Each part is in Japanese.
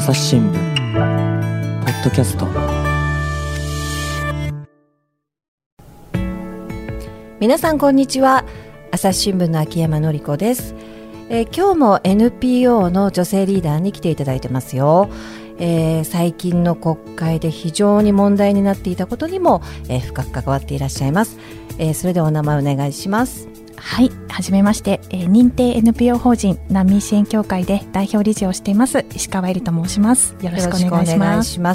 朝日新聞ポッドキャスト。皆さんこんにちは。朝日新聞の秋山紀子です、えー今日も NPO の女性リーダーに来ていただいてますよ、えー最近の国会で非常に問題になっていたことにも、えー深く関わっていらっしゃいます、えーそれではお名前お願いします。はい、はじめまして、えー認定 NPO 法人難民支援協会で代表理事をしています石川えりと申します。よろしくお願いします。しま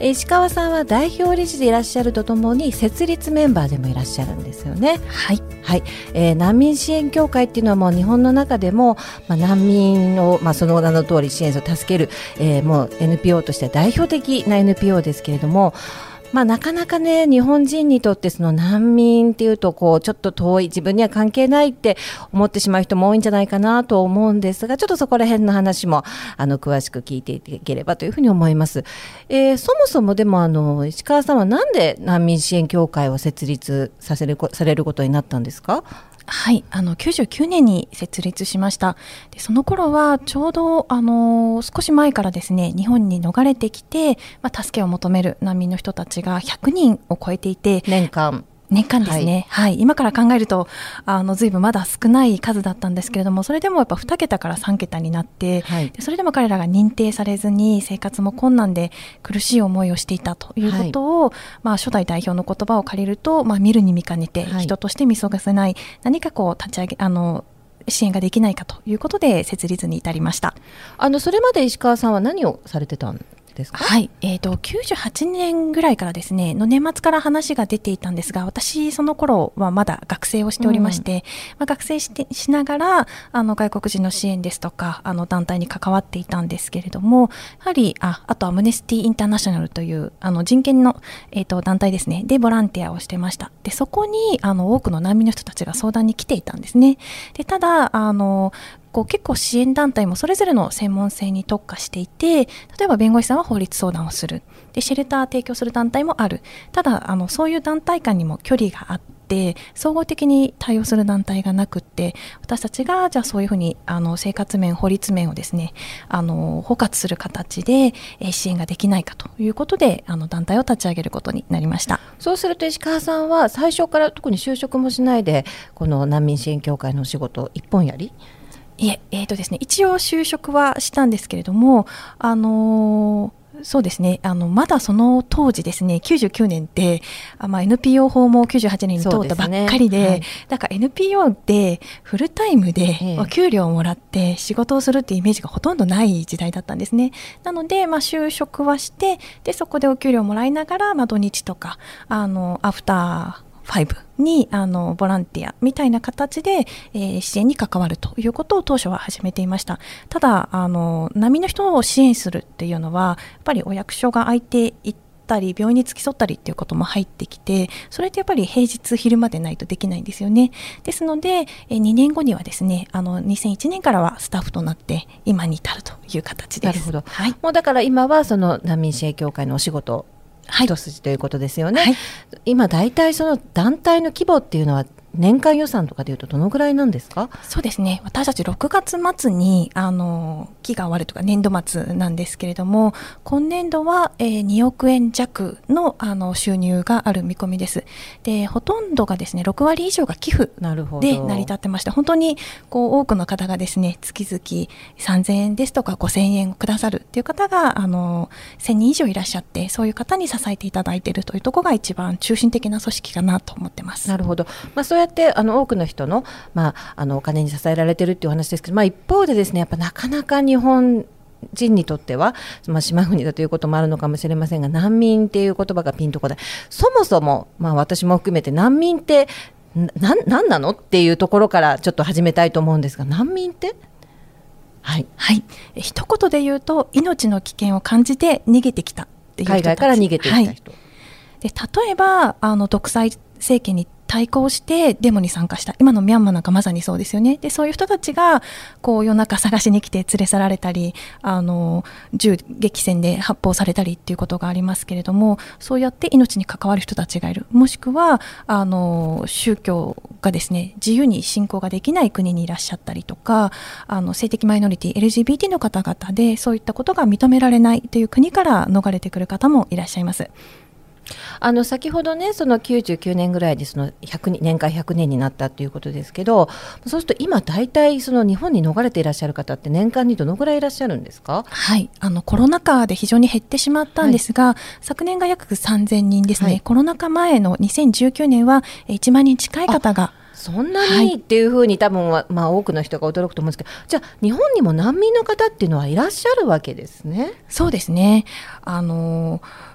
石川さんは代表理事でいらっしゃるとともに設立メンバーでもいらっしゃるんですよねはい、はい、えー難民支援協会っていうのはもう日本の中でも、まあ、難民を、まあ、その名の通り支援を助ける、えーもう NPO としては代表的な NPO ですけれども、まあ、なかなかね日本人にとってその難民っていうとこうちょっと遠い自分には関係ないって思ってしまう人も多いんじゃないかなと思うんですがちょっとそこら辺の話もあの詳しく聞いていければというふうに思います。えーそもそもでもあの石川さんはなんで難民支援協会を設立させるされることになったんですか？はい、あの99年に設立しました。でその頃はちょうどあの少し前からですね、日本に逃れてきて、まあ助けを求める難民の人たちが100人を超えていて、年間年間ですね、はい。今から考えるとあのずいぶんまだ少ない数だったんですけれどもそれでもやっぱ2桁から3桁になって、はい。でそれでも彼らが認定されずに生活も困難で苦しい思いをしていたということを、まあ、初代代表の言葉を借りると、まあ、見るに見かねて、はい。人として見過ごせない何かこう立ち上げあの支援ができないかということで設立に至りました。あのそれまで石川さんは何をされてたんですか？はい、えー、と98年ぐらいからですねの年末から話が出ていたんですが私その頃はまだ学生をしておりまして、まあ、学生してしながらあの外国人の支援ですとかあの団体に関わっていたんですけれどもやはりああとアムネスティ・インターナショナルというあの人権の、えー、と団体ですね。でボランティアをしてました。でそこにあの多くの難民の人たちが相談に来ていたんですね。でただあのこう結構支援団体もそれぞれの専門性に特化していて例えば弁護士さんは法律相談をするでシェルター提供する団体もあるただあのそういう団体間にも距離があって総合的に対応する団体がなくって私たちがじゃあそういうふうにあの生活面法律面をですねあの包括する形で支援ができないかということであの団体を立ち上げることになりました。そうすると石川さんは最初から特に就職もしないでこの難民支援協会のお仕事一本やりいえ、えーとですね、一応就職はしたんですけれども、あのーそうですねあのまだその当時ですね99年ってあ、まあ、NPO 法も98年に通ったばっかりでねはい。だから NPO でフルタイムえでえお給料をもらって仕事をするっていうイメージがほとんどない時代だったんですね。なので、まあ、就職はしてでそこでお給料をもらいながら、まあ、土日とかあのアフターファイブにあのボランティアみたいな形で、えー支援に関わるということを当初は始めていました。ただあの難民の人を支援するっていうのはやっぱりお役所が空いていったり病院に付き添ったりっていうことも入ってきてそれってやっぱり平日昼までないとできないんですよね。ですのでえー2年後にはですねあの2001年からはスタッフとなって今に至るという形です。なるほど。はい、もうだから今はその難民支援協会のお仕事はい一筋ということですよね、はい。今大体その団体の規模っていうのは年間予算とかでいうとどのぐらいなんですか？そうですね。私たち6月末にあの期が終わるとか年度末なんですけれども今年度は、えー2億円弱のあの収入がある見込みです。でほとんどがですね6割以上が寄付なるほど。で成り立ってまして本当にこう多くの方がですね月々3000円ですとか5000円をくださるっていう方があの1000人以上いらっしゃってそういう方に支えていただいているというところが一番中心的な組織かなと思ってます。なるほど、まあ、そうやってあの多くの人の,、まあ、あのお金に支えられてるっていうお話ですけど、まあ、一方でですねやっぱなかなか日本人にとっては、まあ、島国だということもあるのかもしれませんが難民っていう言葉がピンとこない。そもそも、まあ、私も含めて難民ってななんなのっていうところからちょっと始めたいと思うんですが難民って？はい。はい、え一言で言うと命の危険を感じて逃げてきたっていう人海外から逃げてきたはい。人、で例えばあの独裁政権に対抗してデモに参加した。今のミャンマーなんかまさにそうですよね。でそういう人たちがこう夜中探しに来て連れ去られたりあの銃撃戦で発砲されたりっていうことがありますけれどもそうやって命に関わる人たちがいる。もしくはあの宗教がですね自由に信仰ができない国にいらっしゃったりとかあの性的マイノリティ LGBT の方々でそういったことが認められないという国から逃れてくる方もいらっしゃいます。あの先ほどねその99年ぐらいでその100年間100年になったということですけどそうすると今大体その日本に逃れていらっしゃる方って年間にどのぐらいいらっしゃるんですか？はい。あのコロナ禍で非常に減ってしまったんですが、はい、昨年が約3000人ですね、はい、コロナ禍前の2019年は1万人近い方がそんなに？っていうふうに多分は、まあ、多くの人が驚くと思うんですけどじゃあ日本にも難民の方っていうのはいらっしゃるわけですね。そうですね。あのちょっと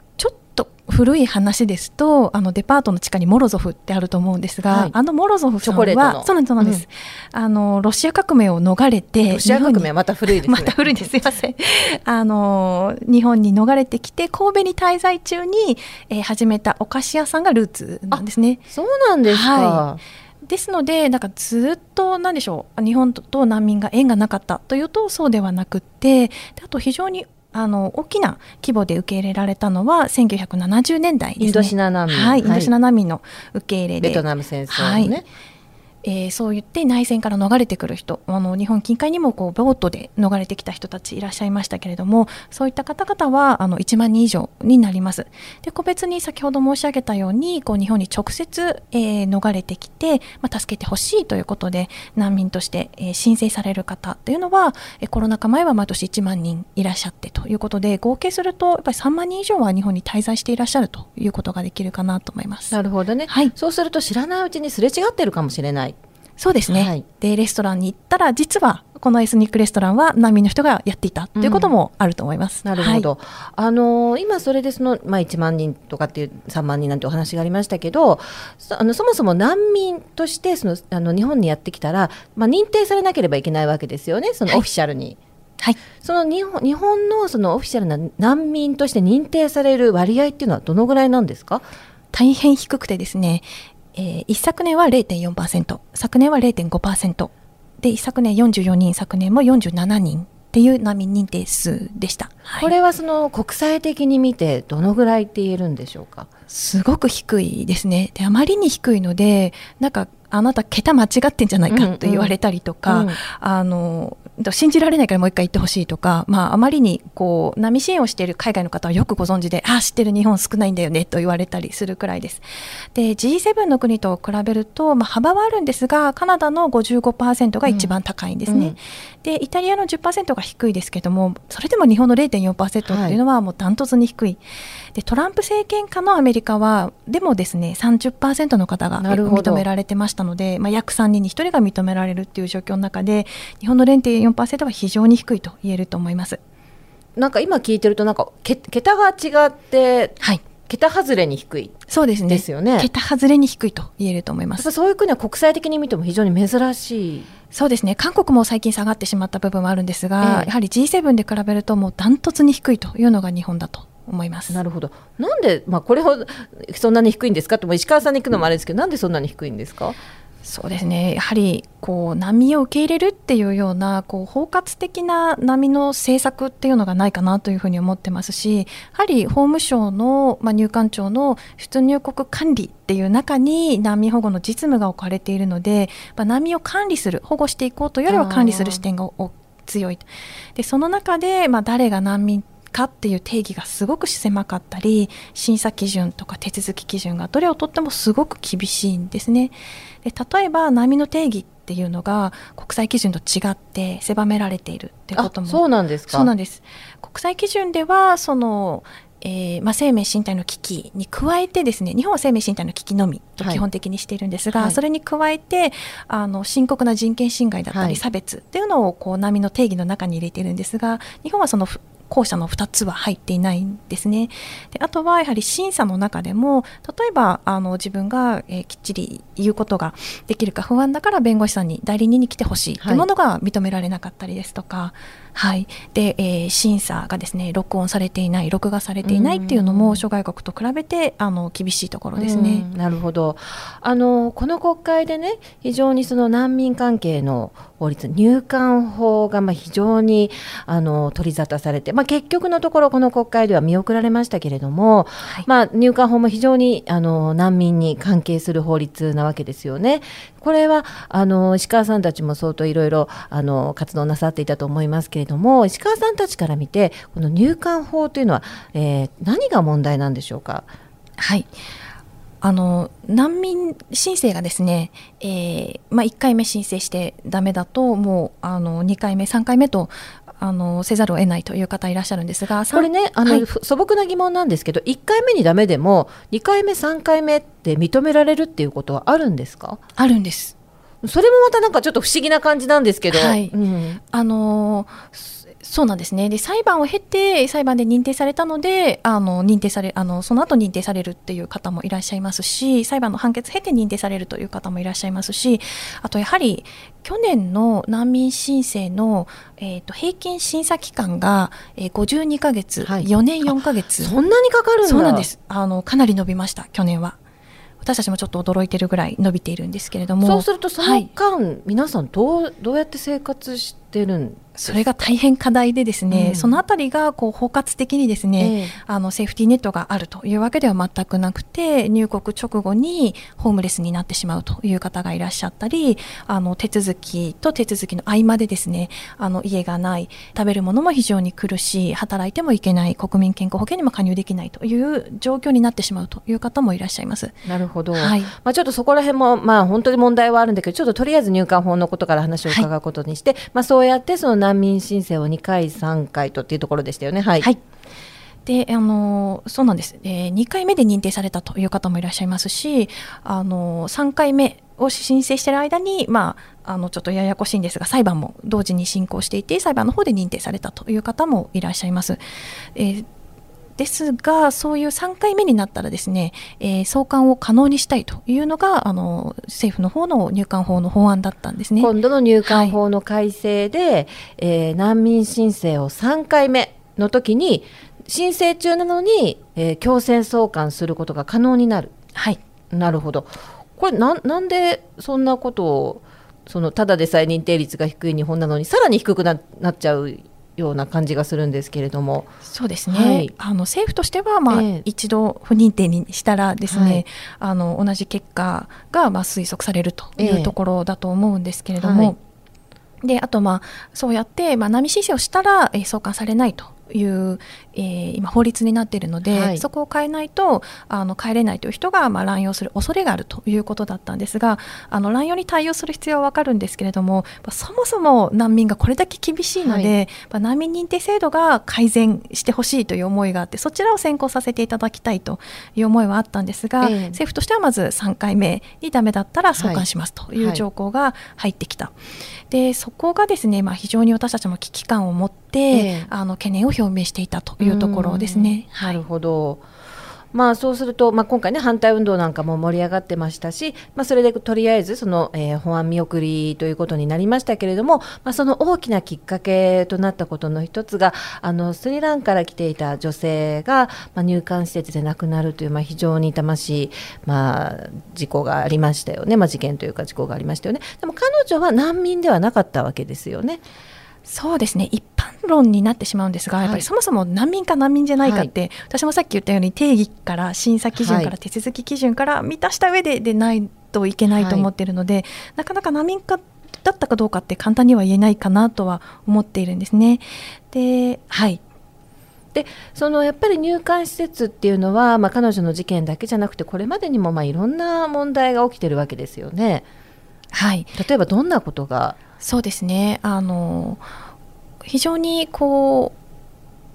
古い話ですとあのデパートの地下にモロゾフってあると思うんですが、はい、あのモロゾフさんはそうなんです、うん、あのロシア革命を逃れてロシア革命はまた古いです、ね、また古いです。すいません。あの日本に逃れてきて神戸に滞在中に、えー、始めたお菓子屋さんがルーツなんですね。そうなんですか、はい。ですのでなんかずっと何でしょう日本と難民が縁がなかったというとそうではなくてあと非常にあの大きな規模で受け入れられたのは1970年代ですね。インドシナ難民、はい、インドシナ難民の受け入れで、ベトナム戦争ね、はいえー、そう言って内戦から逃れてくる人あの日本近海にもこうボートで逃れてきた人たちいらっしゃいましたけれどもそういった方々はあの1万人以上になります。で個別に先ほど申し上げたようにこう日本に直接、えー、逃れてきて、まあ、助けてほしいということで難民として、えー、申請される方というのは、えー、コロナ禍前は毎年1万人いらっしゃってということで合計するとやっぱり3万人以上は日本に滞在していらっしゃるということができるかなと思います。なるほどね、はい、そうすると知らないうちにすれ違ってるかもしれないそうですね、はい、でレストランに行ったら実はこのエスニックレストランは難民の人がやっていたということもあると思います。うん、なるほど、はい、あの今それでその、まあ、1万人とかっていう3万人なんてお話がありましたけどあのそもそも難民としてそのあの日本にやってきたら、まあ、認定されなければいけないわけですよねそのオフィシャルに。はい、その日本日本のそのオフィシャルな難民として認定される割合っていうのはどのぐらいなんですか？大変低くてですね、えー、一昨年は0.4%、昨年は0.5%、で、一昨年44人、昨年も47人っていう難民認定数でした。はい、これはその国際的に見てどのぐらいって言えるんでしょうか？すごく低いですね。で、あまりに低いので、なんかあなた桁間違ってんじゃないかと言われたりとか、うんうん、あの信じられないからもう一回言ってほしいとか、まあ、あまりにこう波支援をしている海外の方はよくご存知でああ知ってる日本少ないんだよねと言われたりするくらいです。で G7 の国と比べると、まあ、幅はあるんですがカナダの55%が一番高いんですね、うん、でイタリアの10%が低いですけどもそれでも日本の0.4%っていうのはもうダントツに低い、でトランプ政権下のアメリカはでもですね30%の方が認められてましたので、まあ、約3人に1人が認められるっていう状況の中で日本の0.4%は非常に低いと言えると思います。なんか今聞いてるとなんか桁が違って、はい、桁外れに低い。そうですね。ですよね。桁外れに低いと言えると思います。そういう国は国際的に見ても非常に珍しい。そうですね。韓国も最近下がってしまった部分はあるんですが、ええ、やはり G7 で比べるともうダントツに低いというのが日本だと思います。なるほど。なんで、まあ、これをそんなに低いんですか？って石川さんに行くのもあれですけど、うん、なんでそんなに低いんですか？そうですね。やはりこう難を受け入れるっていうようなこう包括的な波の政策っていうのがないかなというふうに思ってますしやはり法務省の、まあ、入管庁の出入国管理っていう中に難民保護の実務が置かれているので、まあ、難民を管理する保護していこうというよりは管理する視点が強いでその中で、まあ、誰が難民かっていう定義がすごく狭かったり審査基準とか手続き基準がどれをとってもすごく厳しいんですね。で例えば難民の定義っていうのが国際基準と違って狭められているってことも。そうなんですか？そうなんです。国際基準ではそのえーまあ、生命身体の危機に加えてですね日本は生命身体の危機のみと基本的にしているんですが、はい、それに加えてあの深刻な人権侵害だったり差別っていうのをこう波の定義の中に入れているんですが日本はその後者の2つは入っていないんですね。であとはやはり審査の中でも例えばあの自分が、えー、きっちり言うことができるか不安だから弁護士さんに代理人に来てほしいというものが認められなかったりですとか、はい、で、えー、審査がですね録音されていない録画されていないっていうのも諸外国と比べてあの厳しいところですね。なるほどあのこの国会でね非常にその難民関係の法律入管法がまあ非常にあの取り沙汰されて、まあ、結局のところこの国会では見送られましたけれども、はい、まあ、入管法も非常にあの難民に関係する法律なわけですよね。これはあの石川さんたちも相当いろいろあの活動なさっていたと思いますけれども石川さんたちから見てこの入管法というのは、えー、何が問題なんでしょうか？はいあの難民申請がですね、えーまあ、1回目申請してダメだともうあの2回目3回目とあのせざるを得ないという方いらっしゃるんですがこれねあの、はい、素朴な疑問なんですけど1回目にだめでも2回目3回目って認められるっていうことはあるんですか？あるんです。それもまたなんかちょっと不思議な感じなんですけど、はい、うん、あのそうなんですね。で裁判を経て裁判で認定されたのであの認定されあのその後認定されるっていう方もいらっしゃいますし裁判の判決経て認定されるという方もいらっしゃいますしあとやはり去年の難民申請の、えーと、平均審査期間が、えー、52か月、はい、4年4か月。そんなにかかるそうなんです。あのかなり伸びました去年は。私たちもちょっと驚いてるぐらい伸びているんですけれども。そうするとその間、はい、皆さんどうどうやって生活してるんそれが大変課題でですね、うん、そのあたりがこう包括的にですね、えー、あのセーフティーネットがあるというわけでは全くなくて入国直後にホームレスになってしまうという方がいらっしゃったりあの手続きと手続きの合間でですねあの家がない食べるものも非常に苦しい働いてもいけない国民健康保険にも加入できないという状況になってしまうという方もいらっしゃいます。なるほど、はい。まあ、ちょっとそこら辺も、まあ、本当に問題はあるんだけどちょっととりあえず入管法のことから話を伺うことにして、はい、まあ、そうやってその難民申請を2回、3回とっていうところでしたよね。はい、はいであのそうなんです、えー、2回目で認定されたという方もいらっしゃいますしあの3回目を申請している間に、まあ、あのちょっとややこしいんですが裁判も同時に進行していて裁判の方で認定されたという方もいらっしゃいます。えーですが、そういう3回目になったらですね、えー、送還を可能にしたいというのがあの政府の方の入管法の法案だったんですね。今度の入管法の改正で、はい、えー、難民申請を3回目の時に申請中なのに、えー、強制送還することが可能になる。はい、なるほど。これななんでそんなことをそのただでさえ認定率が低い日本なのにさらに低くななっちゃうような感じがするんですけれども。そうですね、はい、あの政府としては、まあ、えー、一度不認定にしたらですね、はい、あの同じ結果が、まあ、推測されるというところだと思うんですけれども、えーはい、であと、まあ、そうやって、まあ、波申請をしたら、えー、送還されないという、えー、今法律になっているので、はい、そこを変えないとあの帰れないという人が、まあ、乱用する恐れがあるということだったんですがあの乱用に対応する必要は分かるんですけれどもそもそも難民がこれだけ厳しいので、はい、難民認定制度が改善してほしいという思いがあってそちらを先行させていただきたいという思いはあったんですが、えー、政府としてはまず3回目にダメだったら送還しますという条項が入ってきた。はい、でそこがですね、まあ、非常に私たちも危機感を持って、えー、あの懸念を表明していたというところですね。なるほど、まあ、そうすると、まあ、今回ね反対運動なんかも盛り上がってましたし、まあ、それでとりあえずその、えー、法案見送りということになりましたけれども、まあ、その大きなきっかけとなったことの一つがあのスリランから来ていた女性が、まあ、入管施設で亡くなるという、まあ、非常に痛ましい、まあ、事故がありましたよね、まあ、事件というか事故がありましたよね。でも彼女は難民ではなかったわけですよね。そうですね。一般論になってしまうんですが、はい、やっぱりそもそも難民か難民じゃないかって、はい、私もさっき言ったように定義から審査基準から手続き基準から満たした上ででないといけないと思っているので、はい、なかなか難民かだったかどうかって簡単には言えないかなとは思っているんですね。ではい。でそのやっぱり入管施設っていうのは、まあ、彼女の事件だけじゃなくてこれまでにもまあいろんな問題が起きてるわけですよね。はい、例えばどんなことがそうですね。あの非常にこう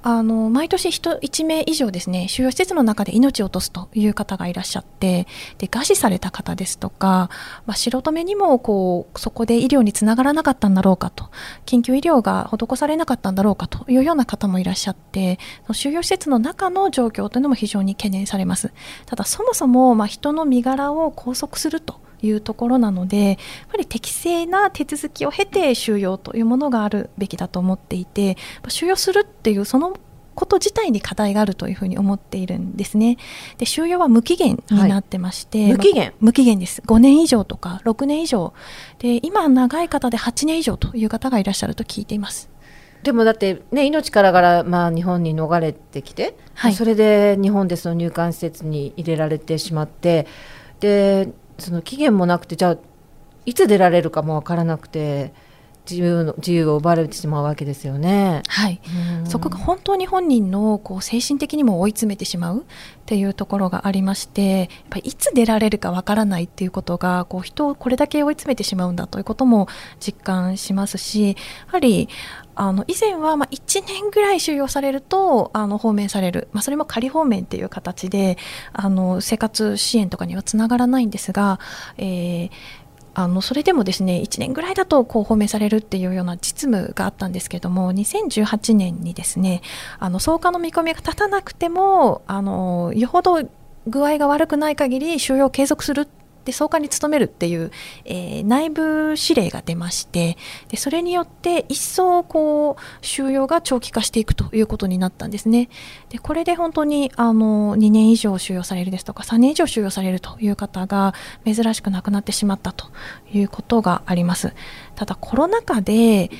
あの毎年人1名以上ですね収容施設の中で命を落とすという方がいらっしゃってで餓死された方ですとか、まあ、素人目にもこうそこで医療につながらなかったんだろうかと緊急医療が施されなかったんだろうかというような方もいらっしゃって収容施設の中の状況というのも非常に懸念されます。ただそもそもま人の身柄を拘束するというところなのでやっぱり適正な手続きを経て収容というものがあるべきだと思っていて収容するっていうそのこと自体に課題があるというふうに思っているんですね。で収容は無期限になってまして、はい、無期限、無期限です。5年以上とか6年以上で今長い方で8年以上という方がいらっしゃると聞いています。でもだってね命からがらまあ日本に逃れてきて、はい、それで日本でその入管施設に入れられてしまってでその期限もなくてじゃあいつ出られるかもわからなくて。自由の自由を奪われてしまうわけですよね。はい、そこが本当に本人のこう精神的にも追い詰めてしまうっていうところがありましてやっぱりいつ出られるかわからないっていうことがこう人をこれだけ追い詰めてしまうんだということも実感しますしやはりあの以前はま1年ぐらい収容されるとあの放免される、まあ、それも仮放免っていう形であの生活支援とかにはつながらないんですが、えー、あのそれでもですね1年ぐらいだとこう褒めされるっていうような実務があったんですけれども2018年にですねあの送還の見込みが立たなくてもあのよほど具合が悪くない限り収容を継続するで総監に勤めるっていう、えー、内部指令が出ましてでそれによって一層こう収容が長期化していくということになったんですね。でこれで本当にあの2年以上収容されるですとか3年以上収容されるという方が珍しく亡くなってしまったということがあります。ただコロナ禍で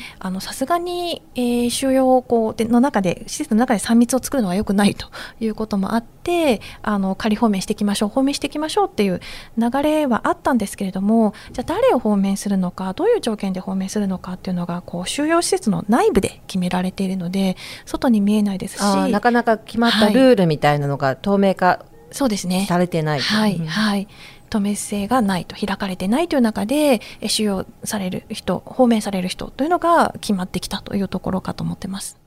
さすがに、えー、収容こうでの中で施設の中で3密を作るのは良くないということもあってあの仮放免していきましょう放免していきましょうっていう流れはあったんですけれどもじゃあ誰を放免するのかどういう条件で放免するのかっていうのがこう収容施設の内部で決められているので外に見えないですしなかなか決まったルールみたいなのが透明化、そうですね。されてない、はい、はい透明性がないと開かれてないという中で収容される人放免される人というのが決まってきたというところかと思ってます。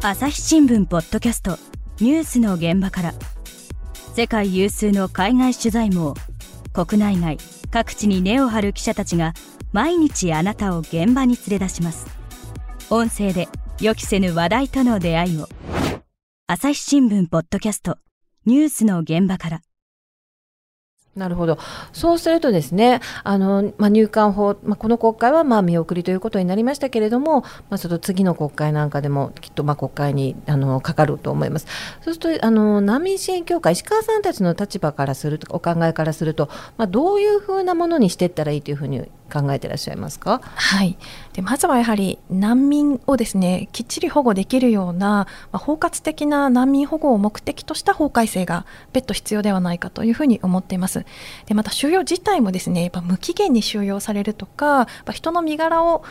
朝日新聞ポッドキャストニュースの現場から世界有数の海外取材網国内外各地に根を張る記者たちが毎日あなたを現場に連れ出します音声で予期せぬ話題との出会いを朝日新聞ポッドキャストニュースの現場からなるほど。そうするとですね、あの、まあ、入管法、まあ、この国会はまあ見送りということになりましたけれども、まあ、その次の国会なんかでもきっとまあ国会にあのかかると思います。そうすると、あの、難民支援協会、石川さんたちの立場からすると、お考えからすると、まあ、どういうふうなものにしていったらいいというふうに考えていらっしゃいますか？はい。でまずはやはり難民をですねきっちり保護できるような、まあ、包括的な難民保護を目的とした法改正が別途必要ではないかというふうに思っています。でまた収容自体もですねやっぱ無期限に収容されるとか、ま、人の身柄を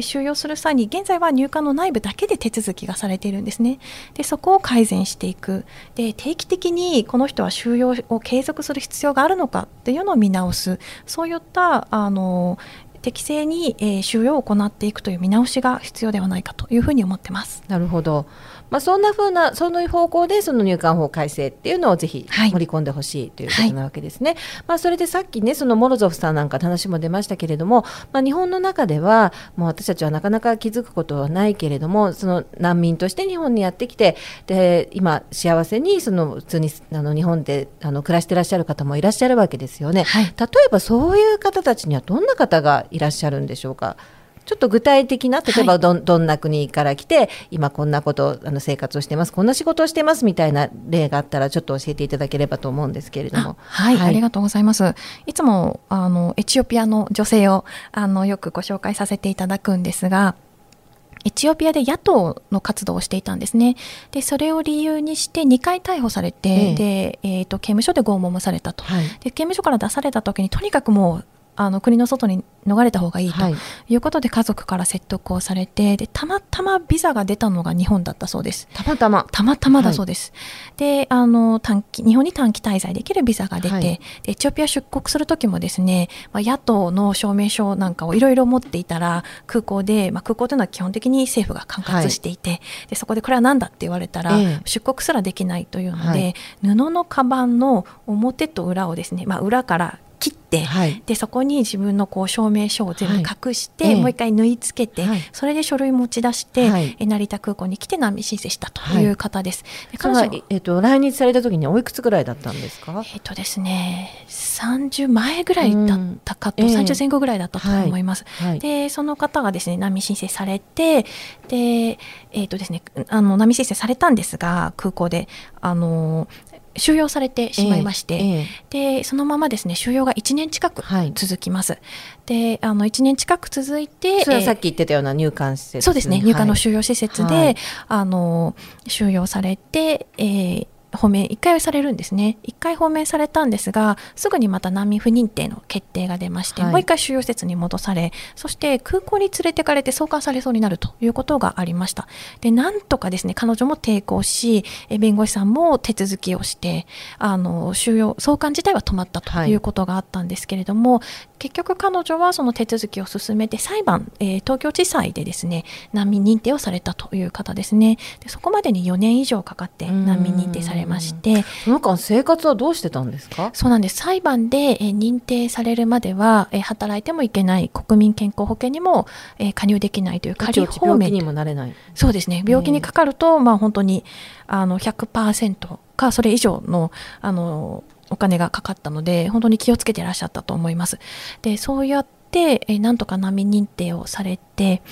収容する際に現在は入管の内部だけで手続きがされているんですね。でそこを改善していく。で定期的にこの人は収容を継続する必要があるのかっていうのを見直す。そういったあの適正に、え、収容を行っていくという見直しが必要ではないかというふうに思ってます。なるほど。まあ、そんなふうなその方向でその入管法改正っていうのをぜひ盛り込んでほしいということなわけですね。はい、まあ、それでさっきねそのモロゾフさんなんか話も出ましたけれども、まあ、日本の中ではもう私たちはなかなか気づくことはないけれどもその難民として日本にやってきてで今幸せにその普通にあの日本であの暮らしてらっしゃる方もいらっしゃるわけですよね。はい、例えばそういう方たちにはどんな方がいらっしゃるんでしょうか？ちょっと具体的な例えばど,、はい、どんな国から来て今こんなことあの生活をしてますこんな仕事をしてますみたいな例があったらちょっと教えていただければと思うんですけれども。はい、はい、ありがとうございます。いつもあのエチオピアの女性をあのよくご紹介させていただくんですがエチオピアで野党の活動をしていたんですね。で、それを理由にして2回逮捕されて、ええ。で、えーと、刑務所で拷問もされたと、はい、で。刑務所から出された時にとにかくもうあの国の外に逃れた方がいいとはい。いうことで家族から説得をされてでたまたまビザが出たのが日本だったそうです。たまたま。たまたまだそうです。で、あの短期日本に短期滞在できるビザが出て、はい。でエチオピア出国する時もですね、まあ、野党の証明書なんかをいろいろ持っていたら空港で、まあ、空港というのは基本的に政府が管轄していて、でそこでこれは何だって言われたら、ええ。出国すらできないというので、はい。布のカバンの表と裏をですね、まあ、裏から切って、はい。でそこに自分のこう証明書を全部隠して、はいええ。もう一回縫い付けて、はい。それで書類持ち出して、はい。え成田空港に来て難民申請したという方です。彼女えっと来日された時においくつぐらいだったんですか？えっとですね、30前ぐらいだったかと、うん。ええ。30前後ぐらいだったと思います。はい。でその方がですね難民申請されてで、えっとですね、あの難民申請されたんですが空港で。あの収容されてしまいまして、ええでそのままですね収容が1年近くはい。続きます。であの1年近く続いてえーそれはさっき言ってたような入管施設そうですね、入管の収容施設で、はい。あの収容されて、えー放免1回はされるんですね。1回放免されたんですがすぐにまた難民不認定の決定が出まして、はい。もう1回収容施設に戻されそして空港に連れてかれて送還されそうになるということがありました。でなんとかですね彼女も抵抗しえ弁護士さんも手続きをしてあの収容送還自体は止まったとはい。いうことがあったんですけれども、結局彼女はその手続きを進めて裁判、えー東京地裁でですね難民認定をされたという方ですね。でそこまでに4年以上かかって難民認定されまして。その間生活はどうしてたんですか？そうなんです。裁判で、えー認定されるまでは、えー働いてもいけない。国民健康保険にも、えー加入できないという仮放免病気にもなれない。そうですね。病気にかかると、まあ、本当にあの100%かそれ以上のあのお金がかかったので本当に気をつけていらっしゃったと思います。でそうやってえなんとか難民認定をされて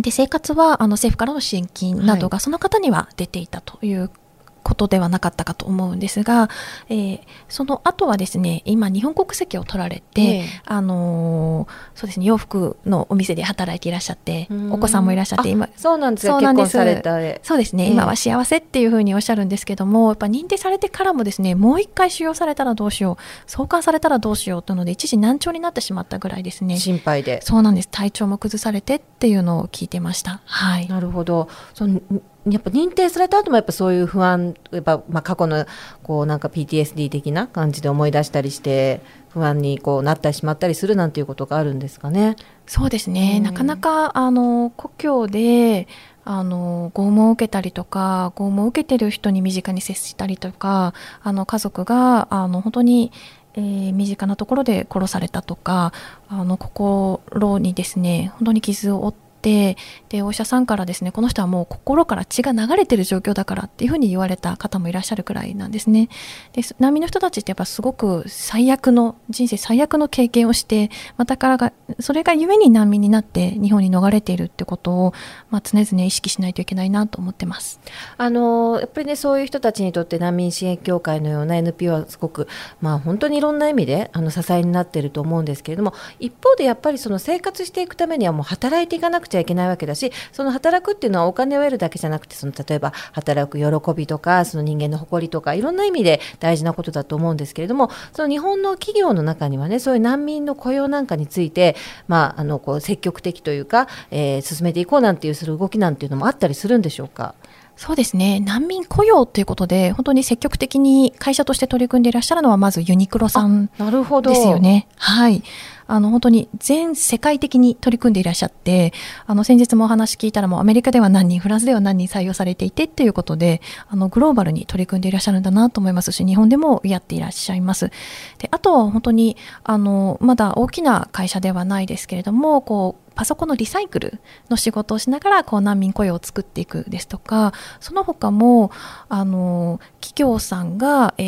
で生活はあの政府からの支援金などがその方には出ていたということではなかったかと思うんですが、えーその後はですね今日本国籍を取られて、ええ。あのーそうですね洋服のお店で働いていらっしゃってうん。お子さんもいらっしゃって今あそうなんですよ。そうなんです。結婚された。そうですね、ええ。今は幸せっていうふうにおっしゃるんですけどもやっぱ認定されてからもですねもう一回収容されたらどうしよう送還されたらどうしようというので一時難聴になってしまったぐらいですね。心配で。そうなんです。体調も崩されてっていうのを聞いてました。はい。なるほど。そのやっぱ認定された後もやっぱそういう不安やっぱ、まあ、過去のこうなんか PTSD 的な感じで思い出したりして不安にこうなってしまったりするなんていうことがあるんですかね。そうですね、うんなかなかあの故郷であの拷問を受けたりとか拷問を受けてる人に身近に接したりとかあの家族があの本当に、えー身近なところで殺されたとかあの心にですね本当に傷を負ってでお医者さんからですねこの人はもう心から血が流れてる状況だからっていうふうに言われた方もいらっしゃるくらいなんですね。で難民の人たちってやっぱすごく最悪の人生最悪の経験をしてまたからがそれがゆえに難民になって日本に逃れているってことを、まあ、常々意識しないといけないなと思ってます。あのやっぱりねそういう人たちにとって難民支援協会のような NPO はすごく、まあ、本当にいろんな意味であの支えになっていると思うんですけれども一方でやっぱりその生活していくためにはもう働いていかなくちゃいけないわけだしその働くっていうのはお金を得るだけじゃなくてその例えば働く喜びとかその人間の誇りとかいろんな意味で大事なことだと思うんですけれどもその日本の企業の中にはねそういう難民の雇用なんかについて、まあ、あのこう積極的というか、えー進めていこうなんていうする動きなんていうのもあったりするんでしょうか？そうですね難民雇用ということで本当に積極的に会社として取り組んでいらっしゃるのはまずユニクロさんなるほどですよね。はい。あの、本当に全世界的に取り組んでいらっしゃって、あの、先日もお話聞いたらもうアメリカでは何人、フランスでは何人採用されていてっていうことで、あの、グローバルに取り組んでいらっしゃるんだなと思いますし、日本でもやっていらっしゃいます。で、あとは本当に、あの、まだ大きな会社ではないですけれども、こう、パソコンのリサイクルの仕事をしながらこう難民雇用を作っていくですとかその他もあの企業さんが、え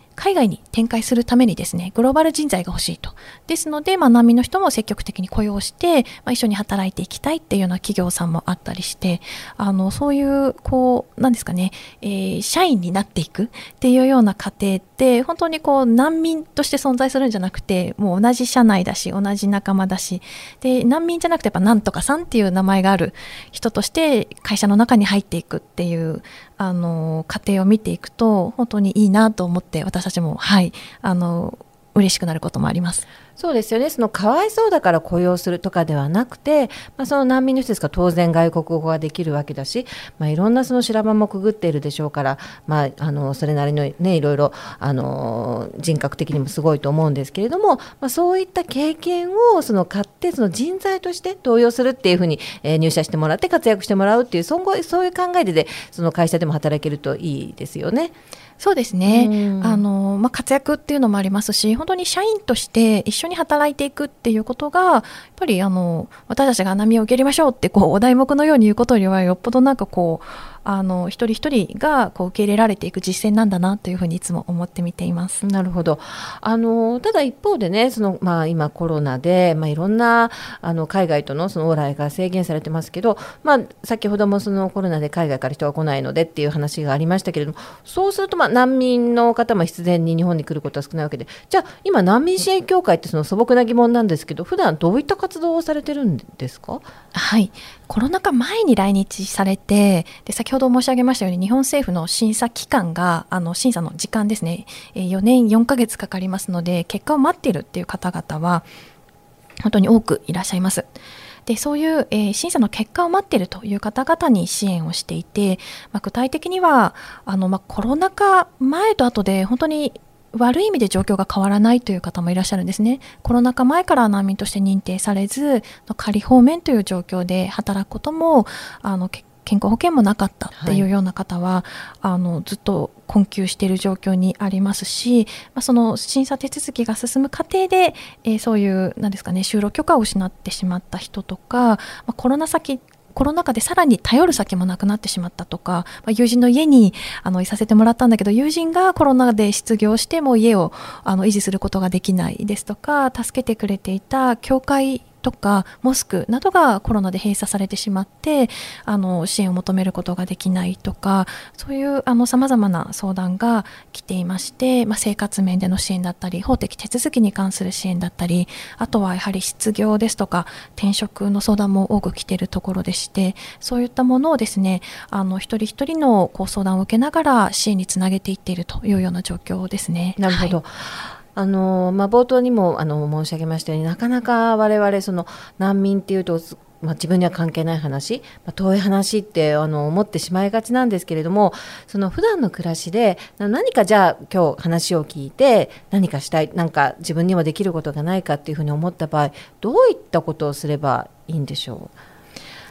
ー海外に展開するためにですねグローバル人材が欲しいと。ですので、まあ、難民の人も積極的に雇用して、まあ、一緒に働いていきたいっていうような企業さんもあったりしてあのそういうこうなんですかね、えー社員になっていくっていうような過程って本当にこう難民として存在するんじゃなくてもう同じ社内だし同じ仲間だしで難民じゃなくてやっぱなんとかさんっていう名前がある人として会社の中に入っていくっていうあの過程を見ていくと本当にいいなと思って私たちもはいあの嬉しくなることもあります。そうですよねそのかわいそうだから雇用するとかではなくて、まあ、その難民の人ですから当然外国語ができるわけだし、まあ、いろんなその修羅場もくぐっているでしょうから、まあ、あのそれなりの、ね、いろいろあの人格的にもすごいと思うんですけれども、まあ、そういった経験をその買ってその人材として登用するっていうふうに、え、入社してもらって活躍してもらうっていうそういう考えででその会社でも働けるといいですよね。そうですね、あのまあ、活躍っていうのもありますし本当に社員として一緒に働いていくっていうことがやっぱりあの私たちが波を受け入れましょうってこうお題目のように言うことよりはよっぽどなんかこうあの一人一人がこう受け入れられていく実践なんだなというふうにいつも思って見ています。なるほど。あのただ一方でね、そのまあ今コロナでまあいろんなあの海外とのその往来が制限されてますけど、まあ先ほどもそのコロナで海外から人が来ないのでっていう話がありましたけれども、そうするとまあ難民の方も必然に日本に来ることは少ないわけで、じゃあ今難民支援協会ってその素朴な疑問なんですけど、普段どういった活動をされてるんですか？はい、コロナ禍前に来日されてで先ほど申し上げましたように日本政府の審査期間があの審査の時間ですね4年4ヶ月かかりますので結果を待っているっていう方々は本当に多くいらっしゃいます。でそういう、えー、審査の結果を待っているという方々に支援をしていて、まあ、具体的にはあの、まあ、コロナ禍前と後で本当に悪い意味で状況が変わらないという方もいらっしゃるんですね。コロナ禍前から難民として認定されず、仮放免という状況で働くことも、あの、健康保険もなかったってい。うような方は、はい、あのずっと困窮している状況にありますし、まあ、その審査手続きが進む過程で、えー、そういうなんですかね就労許可を失ってしまった人とか、まあ、コロナ先コロナ禍でさらに頼る先もなくなってしまったとか、まあ、友人の家にあのいさせてもらったんだけど友人がコロナで失業しても家をあの維持することができないですとか助けてくれていた教会とかモスクなどがコロナで閉鎖されてしまってあの支援を求めることができないとかそういうさまざまな相談が来ていまして、まあ、生活面での支援だったり法的手続きに関する支援だったりあとはやはり失業ですとか転職の相談も多く来ているところでしてそういったものをですねあの一人一人のこう相談を受けながら支援につなげていっているというような状況ですね。なるほど、はいあのまあ、冒頭にもあの申し上げましたようになかなか我々その難民っていうとまあ、自分には関係ない話、まあ、遠い話ってあの思ってしまいがちなんですけれどもその普段の暮らしで何かじゃあ今日話を聞いて何かしたいなんか自分にもできることがないかっていうふうに思った場合どういったことをすればいいんでしょう？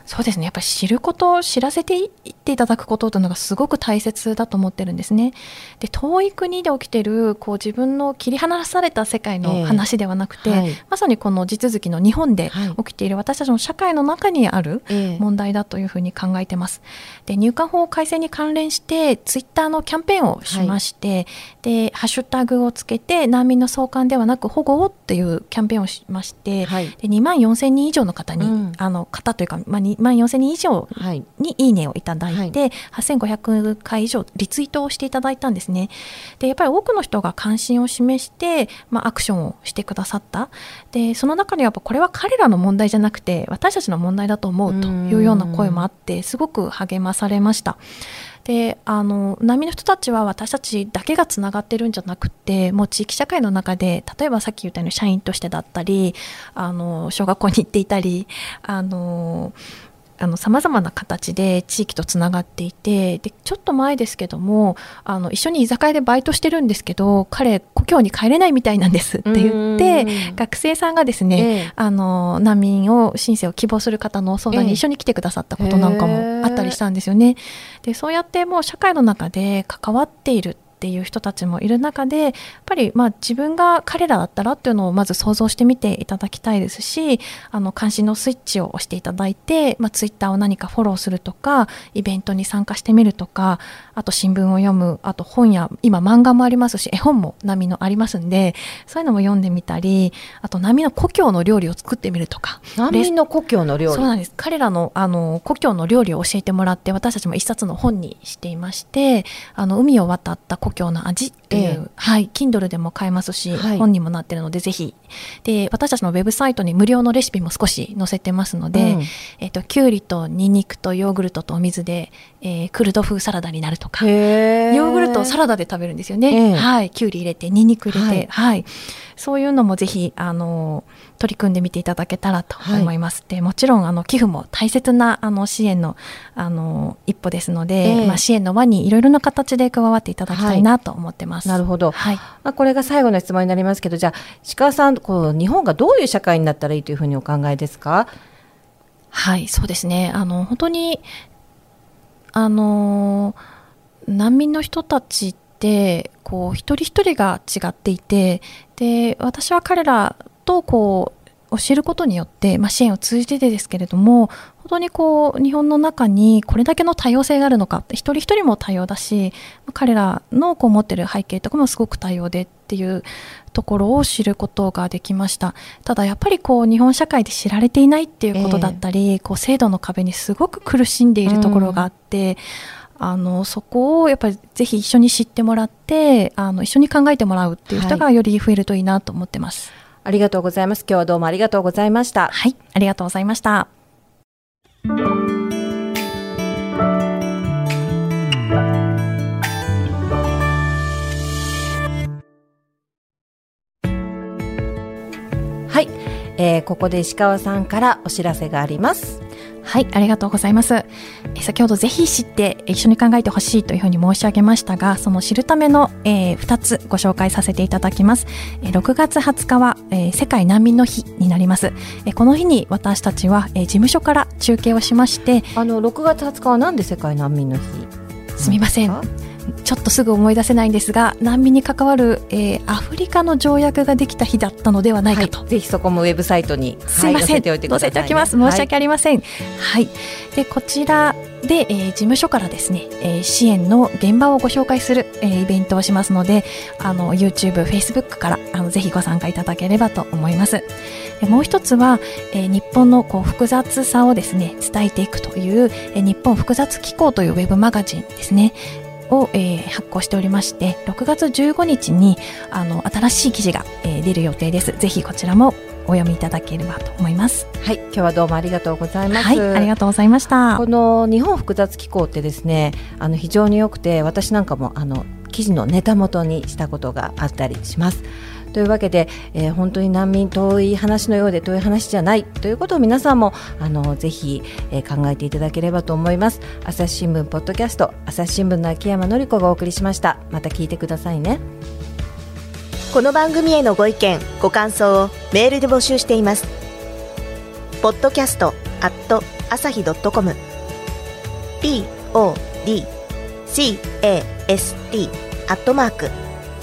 そうですね。やっぱり知ること知らせていっていただくことというのがすごく大切だと思ってるんですね。で遠い国で起きてるこう自分の切り離された世界の話ではなくて、えーはい、まさにこの地続きの日本で起きている私たちの社会の中にある問題だというふうに考えてます。で入管法改正に関連してツイッターのキャンペーンをしまして、はい、でハッシュタグをつけて難民の送還ではなく保護をっていうキャンペーンをしまして、はい、で2万4千人以上の方に、うん、あの方というか、まあ、2万4000人以上にいいねをいただいて、はい、8500回以上リツイートをしていただいたんですね。でやっぱり多くの人が関心を示して、まあ、アクションをしてくださったでその中にはやっぱこれは彼らの問題じゃなくて私たちの問題だと思うというような声もあってすごく励まされました。であの波の人たちは私たちだけがつながってるんじゃなくてもう地域社会の中で例えばさっき言ったように社員としてだったりあの小学校に行っていたりあのさまざまな形で地域とつながっていてでちょっと前ですけどもあの一緒に居酒屋でバイトしてるんですけど彼故郷に帰れないみたいなんですって言って学生さんがですね、ええ、あの難民を申請を希望する方の相談に一緒に来てくださったことなんかもあったりしたんですよね。でそうやってもう社会の中で関わっているっていう人たちもいる中でやっぱりまあ自分が彼らだったらっていうのをまず想像してみていただきたいですしあの関心のスイッチを押していただいて、まあ、ツイッターを何かフォローするとかイベントに参加してみるとかあと新聞を読むあと本や今漫画もありますし絵本も波のありますんでそういうのも読んでみたりあと波の故郷の料理を作ってみるとか。波の故郷の料理。そうなんです。彼らのあの故郷の料理を教えてもらって私たちも一冊の本にしていましてあの海を渡った故郷の味っていう、ええはい Kindle でも買えますし、はい本にもなってるのでぜひで私たちのウェブサイトに無料のレシピも少し載せてますので、うんえっときゅうりとニンニクとヨーグルトとお水で、えークルド風サラダになるとかヨーグルトをサラダで食べるんですよえね。えはい。きゅうり入れて、ニンニク入れて、ははいい。そういうのもぜひ、あの、取り組んでみていただけたらと思います。で、もちろん、あの、寄付も大切な、あの、支援の、あの、一歩ですので、ええまあ、支援の輪にいろいろな形で加わっていただきたいなと思ってます。なるほどはい。まあ、これが最後の質問になりますけどじゃあ石川さんこう日本がどういう社会になったらいいというふうにお考えですか？はい、そうですね。あの、本当に、あの、難民の人たちって、こう、一人一人が違っていて、で、私は彼らと、こう、教えることによって、まあ、支援を通じてですけれども、本当にこう、日本の中にこれだけの多様性があるのか、一人一人も多様だし、彼らのこう持ってる背景とかもすごく多様でっていうところを知ることができました。ただやっぱりこう日本社会で知られていないっていうことだったり、こう制度の壁にすごく苦しんでいるところがあって、あのそこをやっぱりぜひ一緒に知ってもらってあの一緒に考えてもらうっていう人がより増えるといいなと思ってます。ありがとうございます。今日はどうもありがとうございました。はい、ありがとうございました。はい、えーここで石川さんからお知らせがありますはい、ありがとうございます。え先ほどぜひ知って一緒に考えてほしいというふうに申し上げましたが、その知るための、え2つご紹介させていただきます。えー6月20日は、えー世界難民の日になります。えーこの日に私たちは、えー事務所から中継をしまして、あの6月20日はなんで世界難民の日すみません。ちょっとすぐ思い出せないんですが、難民に関わる、えーアフリカの条約ができた日だったのではないかと。はい、ぜひそこもウェブサイトに、すいません、はい載せておいてください、ね、載せきます。申し訳ありません。はい。で、こちらで、えー事務所からですね、えー支援の現場をご紹介する、えーイベントをしますので、あの、YouTube、Facebook から、あの、ぜひご参加いただければと思います。でもう一つは、えー日本のこう複雑さをですね、伝えていくという、えー日本複雑機構というウェブマガジンですね。を、えー発行しておりまして、6月15日に、あの、新しい記事が、えー出る予定です。ぜひこちらもお読みいただければと思います。はい今日はどうもありがとうございます、はい、ありがとうございましたこ。の日本複雑機構ってですねあの非常に良くて私なんかもあの記事のネタ元にしたことがあったりします。というわけで、えー本当に難民遠い話のようで遠い話じゃないということを皆さんもあのぜひ、えー考えていただければと思います。朝日新聞ポッドキャスト朝日新聞の秋山紀子がお送りしました。また聞いてくださいね。この番組へのご意見ご感想をメールで募集しています。ポッドキャストアット朝日ドットコム。Podcast アットマーク